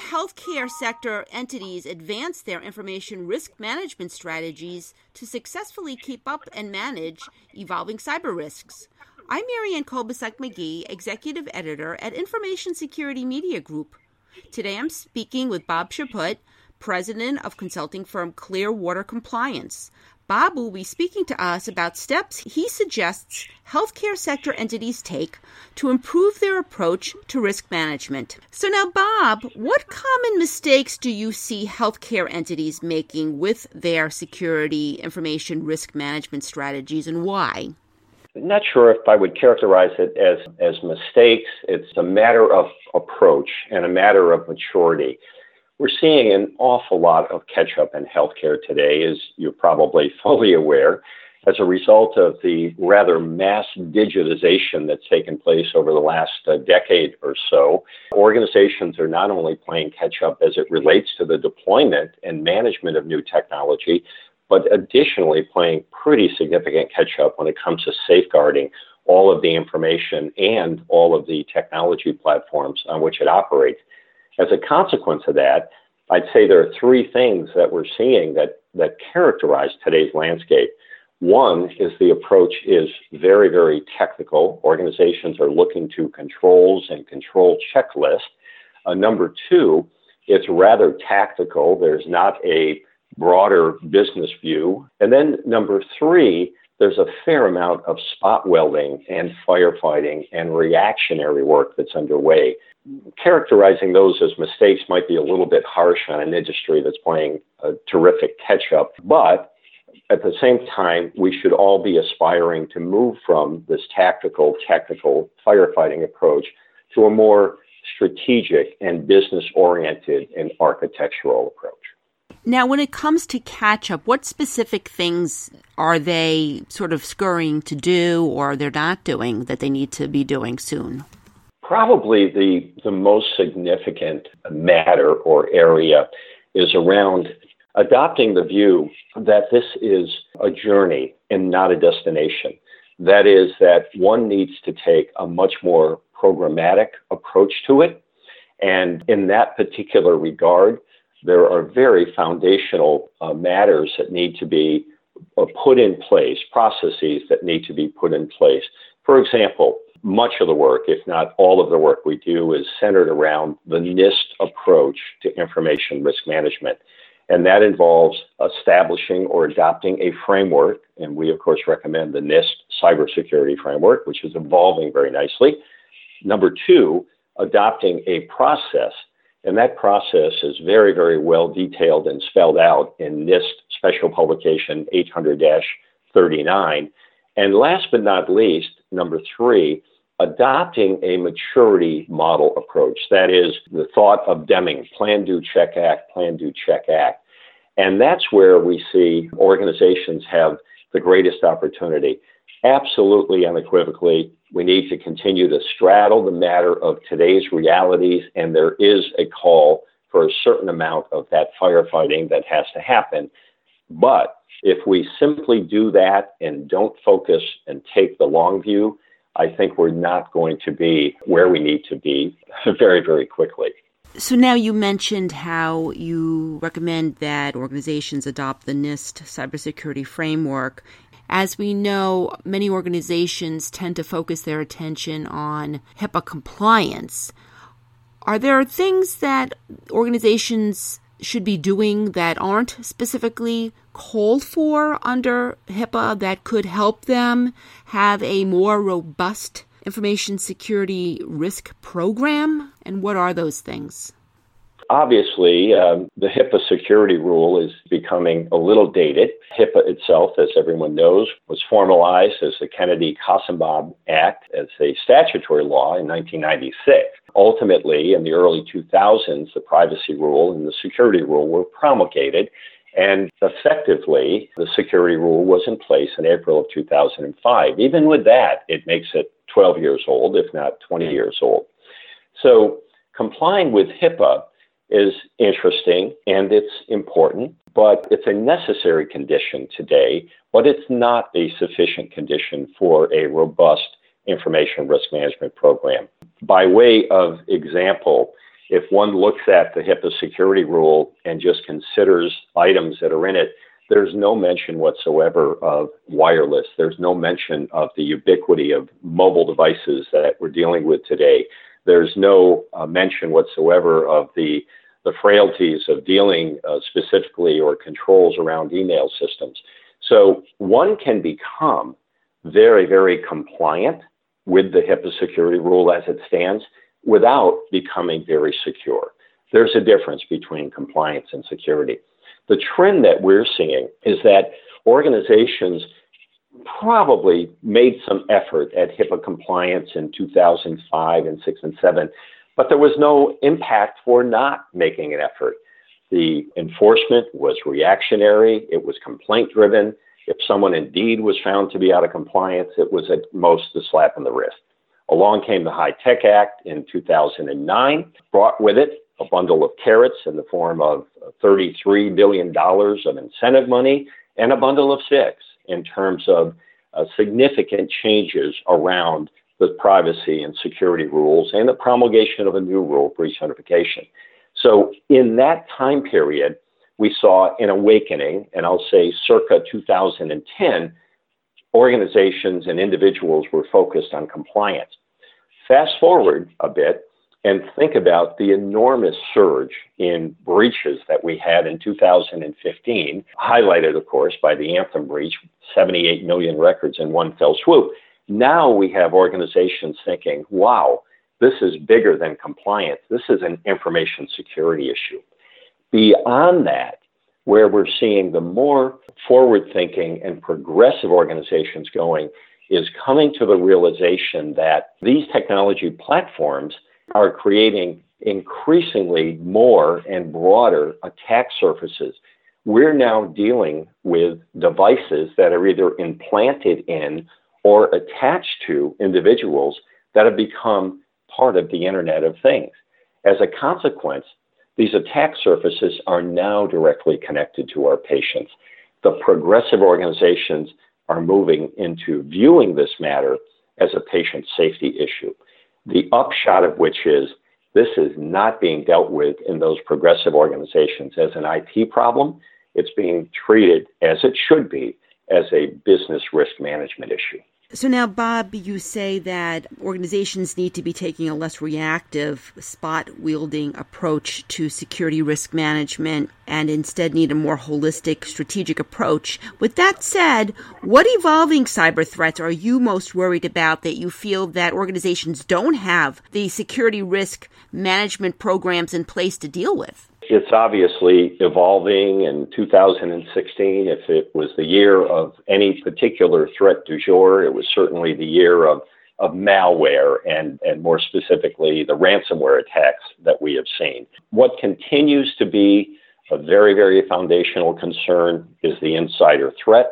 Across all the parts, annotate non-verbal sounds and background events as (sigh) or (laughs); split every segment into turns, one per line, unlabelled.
healthcare sector entities advance their information risk management strategies to successfully keep up and manage evolving cyber risks? I'm Marianne Kolbasuk McGee, Executive Editor at Information Security Media Group. Today I'm speaking with Bob Chaput, President of consulting firm Clearwater Compliance. Bob will be speaking to us about steps he suggests healthcare sector entities take to improve their approach to risk management. So, now, Bob, what common mistakes do you see healthcare entities making with their security information risk management strategies and why?
Not sure if I would characterize it as, as mistakes. It's a matter of approach and a matter of maturity. We're seeing an awful lot of catch up in healthcare today, as you're probably (laughs) fully aware, as a result of the rather mass digitization that's taken place over the last uh, decade or so. Organizations are not only playing catch up as it relates to the deployment and management of new technology, but additionally playing pretty significant catch up when it comes to safeguarding all of the information and all of the technology platforms on which it operates. As a consequence of that, I'd say there are three things that we're seeing that, that characterize today's landscape. One is the approach is very, very technical. Organizations are looking to controls and control checklists. Uh, number two, it's rather tactical. There's not a broader business view. And then number three, there's a fair amount of spot welding and firefighting and reactionary work that's underway characterizing those as mistakes might be a little bit harsh on an industry that's playing a terrific catch up. But at the same time, we should all be aspiring to move from this tactical, technical firefighting approach to a more strategic and business oriented and architectural approach.
Now, when it comes to catch up, what specific things are they sort of scurrying to do or they're not doing that they need to be doing soon?
Probably the, the most significant matter or area is around adopting the view that this is a journey and not a destination. That is, that one needs to take a much more programmatic approach to it. And in that particular regard, there are very foundational uh, matters that need to be uh, put in place, processes that need to be put in place. For example, much of the work, if not all of the work we do, is centered around the NIST approach to information risk management. And that involves establishing or adopting a framework. And we, of course, recommend the NIST cybersecurity framework, which is evolving very nicely. Number two, adopting a process. And that process is very, very well detailed and spelled out in NIST Special Publication 800 39. And last but not least, number three, adopting a maturity model approach. That is the thought of Deming, plan, do, check, act, plan, do, check, act. And that's where we see organizations have the greatest opportunity. Absolutely unequivocally, we need to continue to straddle the matter of today's realities, and there is a call for a certain amount of that firefighting that has to happen. But if we simply do that and don't focus and take the long view, I think we're not going to be where we need to be (laughs) very, very quickly.
So now you mentioned how you recommend that organizations adopt the NIST cybersecurity framework. As we know, many organizations tend to focus their attention on HIPAA compliance. Are there things that organizations should be doing that aren't specifically called for under HIPAA that could help them have a more robust information security risk program? And what are those things?
Obviously, um, the HIPAA security rule is becoming a little dated. HIPAA itself, as everyone knows, was formalized as the Kennedy Kassebaum Act as a statutory law in 1996. Ultimately, in the early 2000s, the privacy rule and the security rule were promulgated, and effectively, the security rule was in place in April of 2005. Even with that, it makes it 12 years old, if not 20 years old. So, complying with HIPAA is interesting and it's important, but it's a necessary condition today, but it's not a sufficient condition for a robust information risk management program. By way of example, if one looks at the HIPAA security rule and just considers items that are in it, there's no mention whatsoever of wireless. There's no mention of the ubiquity of mobile devices that we're dealing with today. There's no uh, mention whatsoever of the the frailties of dealing uh, specifically or controls around email systems. So one can become very, very compliant with the HIPAA security rule as it stands without becoming very secure. There's a difference between compliance and security. The trend that we're seeing is that organizations probably made some effort at HIPAA compliance in 2005 and 6 and 7, but there was no impact for not making an effort. The enforcement was reactionary, it was complaint driven. If someone indeed was found to be out of compliance, it was at most a slap in the wrist. Along came the HITECH Act in 2009, brought with it a bundle of carrots in the form of $33 billion of incentive money and a bundle of sticks in terms of uh, significant changes around privacy and security rules and the promulgation of a new rule, breach notification. So, in that time period, we saw an awakening, and I'll say circa 2010, organizations and individuals were focused on compliance. Fast forward a bit and think about the enormous surge in breaches that we had in 2015, highlighted, of course, by the Anthem breach, 78 million records in one fell swoop. Now we have organizations thinking, wow, this is bigger than compliance. This is an information security issue. Beyond that, where we're seeing the more forward thinking and progressive organizations going is coming to the realization that these technology platforms are creating increasingly more and broader attack surfaces. We're now dealing with devices that are either implanted in or attached to individuals that have become part of the Internet of Things. As a consequence, these attack surfaces are now directly connected to our patients. The progressive organizations are moving into viewing this matter as a patient safety issue. The upshot of which is this is not being dealt with in those progressive organizations as an IT problem. It's being treated as it should be as a business risk management issue.
So now, Bob, you say that organizations need to be taking a less reactive, spot wielding approach to security risk management and instead need a more holistic, strategic approach. With that said, what evolving cyber threats are you most worried about that you feel that organizations don't have the security risk management programs in place to deal with?
It's obviously evolving. In 2016, if it was the year of any particular threat du jour, it was certainly the year of, of malware and, and more specifically the ransomware attacks that we have seen. What continues to be a very, very foundational concern is the insider threat,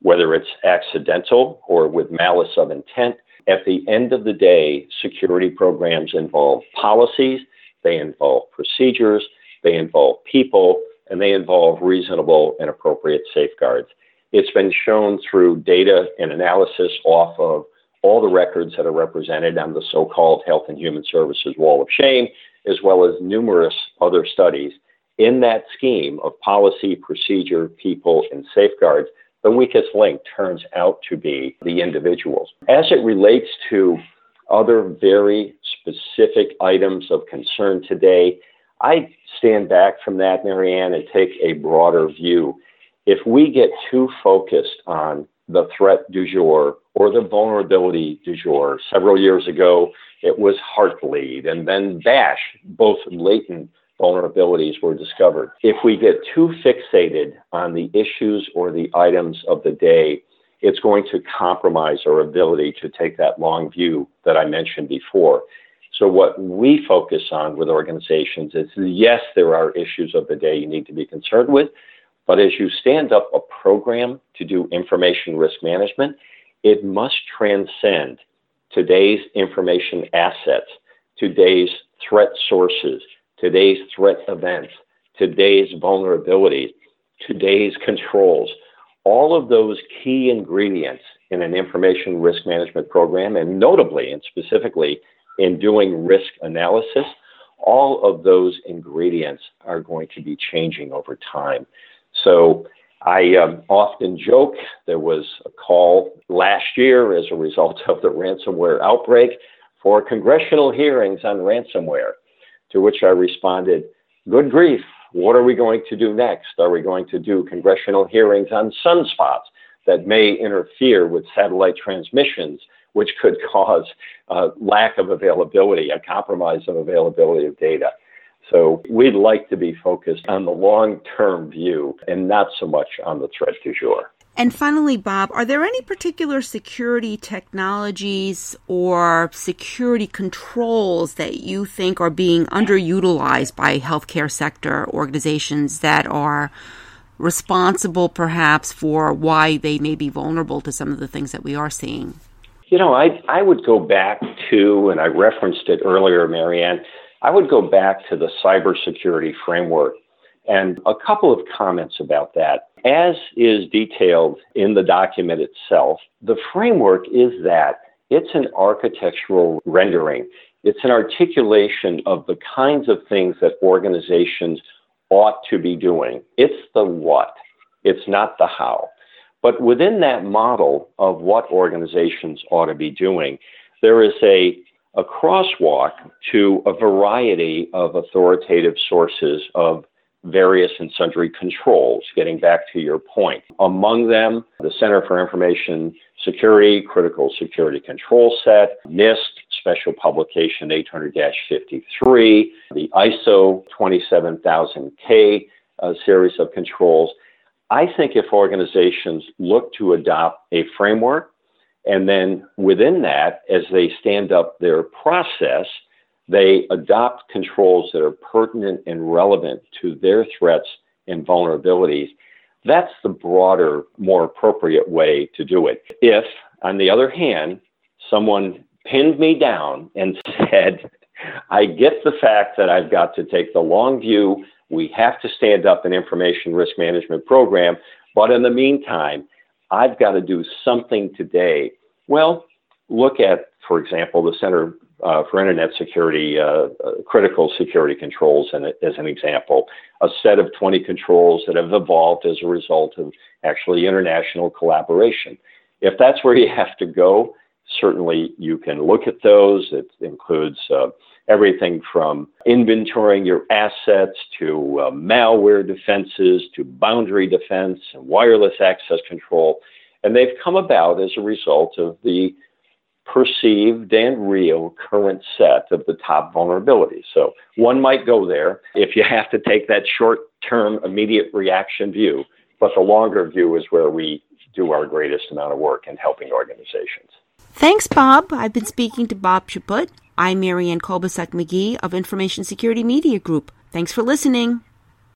whether it's accidental or with malice of intent. At the end of the day, security programs involve policies, they involve procedures, they involve people, and they involve reasonable and appropriate safeguards. It's been shown through data and analysis off of all the records that are represented on the so called Health and Human Services Wall of Shame, as well as numerous other studies. In that scheme of policy, procedure, people, and safeguards, the weakest link turns out to be the individuals. As it relates to other very specific items of concern today, I stand back from that, Marianne, and take a broader view. If we get too focused on the threat du jour or the vulnerability du jour, several years ago it was Heartbleed and then Bash, both latent vulnerabilities were discovered. If we get too fixated on the issues or the items of the day, it's going to compromise our ability to take that long view that I mentioned before. So what we focus on with organizations is yes, there are issues of the day you need to be concerned with, but as you stand up a program to do information risk management, it must transcend today's information assets, today's threat sources, today's threat events, today's vulnerabilities, today's controls. All of those key ingredients in an information risk management program, and notably and specifically in doing risk analysis, all of those ingredients are going to be changing over time. So I um, often joke there was a call last year as a result of the ransomware outbreak for congressional hearings on ransomware, to which I responded, Good grief, what are we going to do next? Are we going to do congressional hearings on sunspots that may interfere with satellite transmissions, which could (laughs) cause uh, lack of availability, a compromise of availability of data? So we'd like to be focused on the long term view and not so much on the threat du jour.
And finally, Bob, are there any particular security technologies or security controls that you think are being underutilized by healthcare sector organizations that are responsible perhaps for why they may be vulnerable to some of the things that we are seeing?
You know, I, I would go back to, and I referenced it earlier, Marianne, I would go back to the cybersecurity framework and a couple of comments about that. As is detailed in the document itself, the framework is that it's an architectural rendering. It's an articulation of the kinds of things that organizations ought to be doing. It's the what, it's not the how. But within that model of what organizations ought to be doing, there is a, a crosswalk to a variety of authoritative sources of various and sundry controls, getting back to your point. Among them, the Center for Information Security, Critical Security Control Set, NIST, Special Publication 800 53, the ISO 27000K uh, series of controls. I think if organizations look to adopt a framework, and then within that, as they stand up their process, they adopt controls that are pertinent and relevant to their threats and vulnerabilities. That's the broader, more appropriate way to do it. If, on the other hand, someone pinned me down and (laughs) said, I get the fact that I've got to take the long view. We have to stand up an information risk management program. But in the meantime, I've got to do something today. Well, look at, for example, the Center uh, for Internet Security, uh, uh, critical security controls, and as an example, a set of 20 controls that have evolved as a result of actually international collaboration. If that's where you have to go, certainly you can look at those. It includes uh, everything from inventorying your assets to uh, malware defenses to boundary defense and wireless access control. And they've come about as a result of the perceived and real current set of the top vulnerabilities. So one might go there if you have to take that short term immediate reaction view, but the longer view is where we do our greatest amount of work in helping organizations.
Thanks, Bob. I've been speaking to Bob Chaput. I'm Marianne Kolbasuk McGee of Information Security Media Group. Thanks for listening.